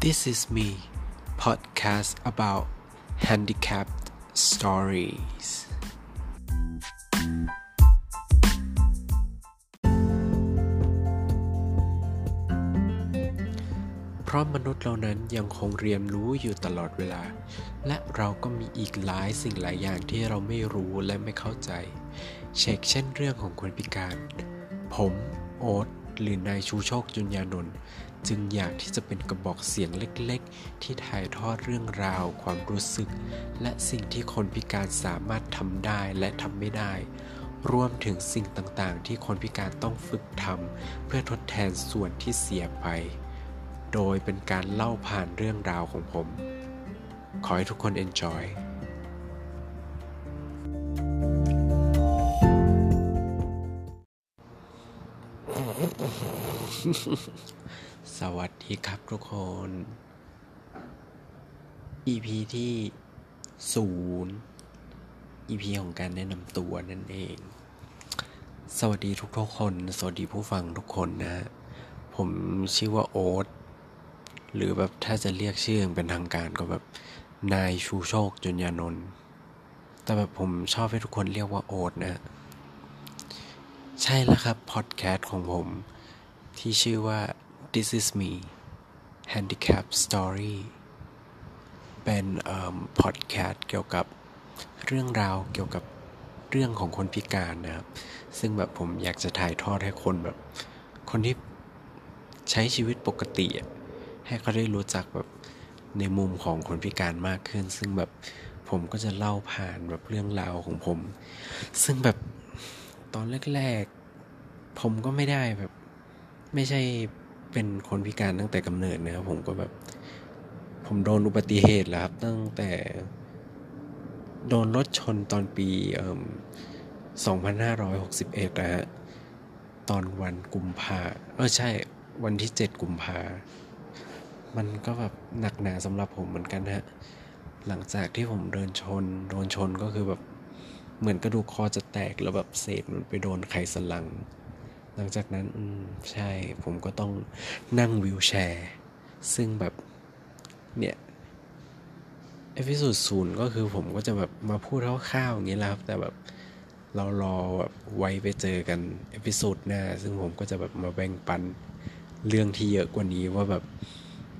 This is me podcast about handicapped stories เพราะมนุษย์เรานั้นยังคงเรียนรู้อยู่ตลอดเวลา และเราก็มีอีกหลายสิ่งหลายอย่างที่เราไม่รู้และไม่เข้าใจ เช็คเช่นเรื่องของคนพิการ ผม โอ๊ต หรือนายชูโชคจุนยานนท์จึงอยากที่จะเป็นกระบอกเสียงเล็กๆ ที่ถ่ายทอดเรื่องราว ความรู้สึก และสิ่งที่คนพิการสามารถทำได้และทำไม่ได้ รวมถึงสิ่งต่างๆ ที่คนพิการต้องฝึกทำเพื่อทดแทนส่วนที่เสียไป โดยเป็นการเล่าผ่านเรื่องราวของผม ขอให้ทุกคน enjoy สวัสดีครับทุกคน EP ที่ศูนย์ EP ของการแนะนำตัวนั่นเอง สวัสดีทุกๆคน สวัสดีผู้ฟังทุกคนนะ ผมชื่อว่าโอ๊ต หรือแบบถ้าจะเรียกชื่อเป็นทางการก็แบบนายชูโชคจุนยานนท์ แต่แบบผมชอบให้ทุกคนเรียกว่าโอ๊ตนะ ใช่แล้วครับ พอดแคสต์ของผม ที่ชื่อว่า This is me Handicap Story เป็นพอดแคสต์เกี่ยวกับเรื่องราวเกี่ยวกับเรื่องของคนพิการนะครับ ซึ่งแบบผมอยากจะถ่ายทอดให้คนแบบ คนที่ใช้ชีวิตปกติอะให้เขาได้รู้จักแบบในมุมของคนพิการมากขึ้น ซึ่งแบบผมก็จะเล่าผ่านแบบเรื่องราวของผม ซึ่งแบบ ตอนแรกๆ ผมก็ไม่ได้แบบ ไม่ใช่เป็นคนพิการตั้งแต่กำเนิดนะครับ ผมก็แบบ ผมโดนอุบัติเหตุแล้วครับ ตั้งแต่ โดนรถชนตอนปีเอ่อ2561นะฮะตอนวันกุมภาเออใช่วันที่ 7 กุมภา มันก็แบบหนักหนาสำหรับผมเหมือนกันฮะ หลังจากที่ผมเดินชน โดนชนก็คือแบบ เหมือนกระดูกคอจะแตกแล้วแบบเศษมันไปโดนไขสันหลัง หลังจากนั้นอืมใช่ผมก็ต้องนั่ง wheelchair ซึ่งแบบเนี่ย episode ศูนย์ก็คือผมก็จะแบบมาพูดคร่าวๆอย่างนี้แหละครับ แต่แบบเรารอแบบไว้ไปเจอกัน episode หน้า ซึ่งผมก็จะแบบมาแบ่งปันเรื่องที่เยอะกว่านี้ว่าแบบ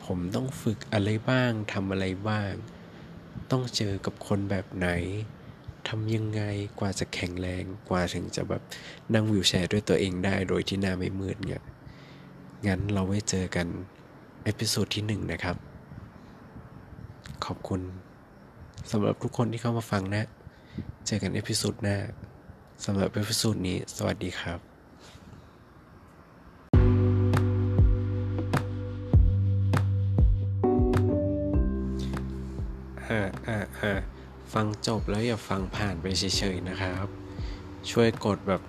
ผมต้องฝึกอะไรบ้างทำอะไรบ้าง ต้องเจอกับคนแบบไหน ทำยังไงกว่าจะแข็งแรงกว่าถึงจะแบบนั่ง wheelchair ด้วยตัวเองได้โดยที่หน้าไม่มืดเนี่ยงั้นเราไว้เจอกัน episode ที่หนึ่งนะครับ ขอบคุณสำหรับทุกคนที่เข้ามาฟังนะ เจอกัน episode หน้าสำหรับ episode นี้ สวัสดีครับอ่าอ่าอ่า ฟังจบแล้วอย่าฟังผ่านไปเฉยๆนะครับ ช่วยกดแบบ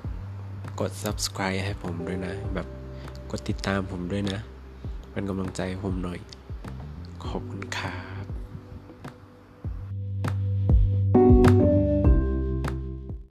กด subscribe ให้ผมด้วยนะ แบบกดติดตามผมด้วยนะ เป็นกำลังใจให้ผมหน่อย ขอบคุณครับ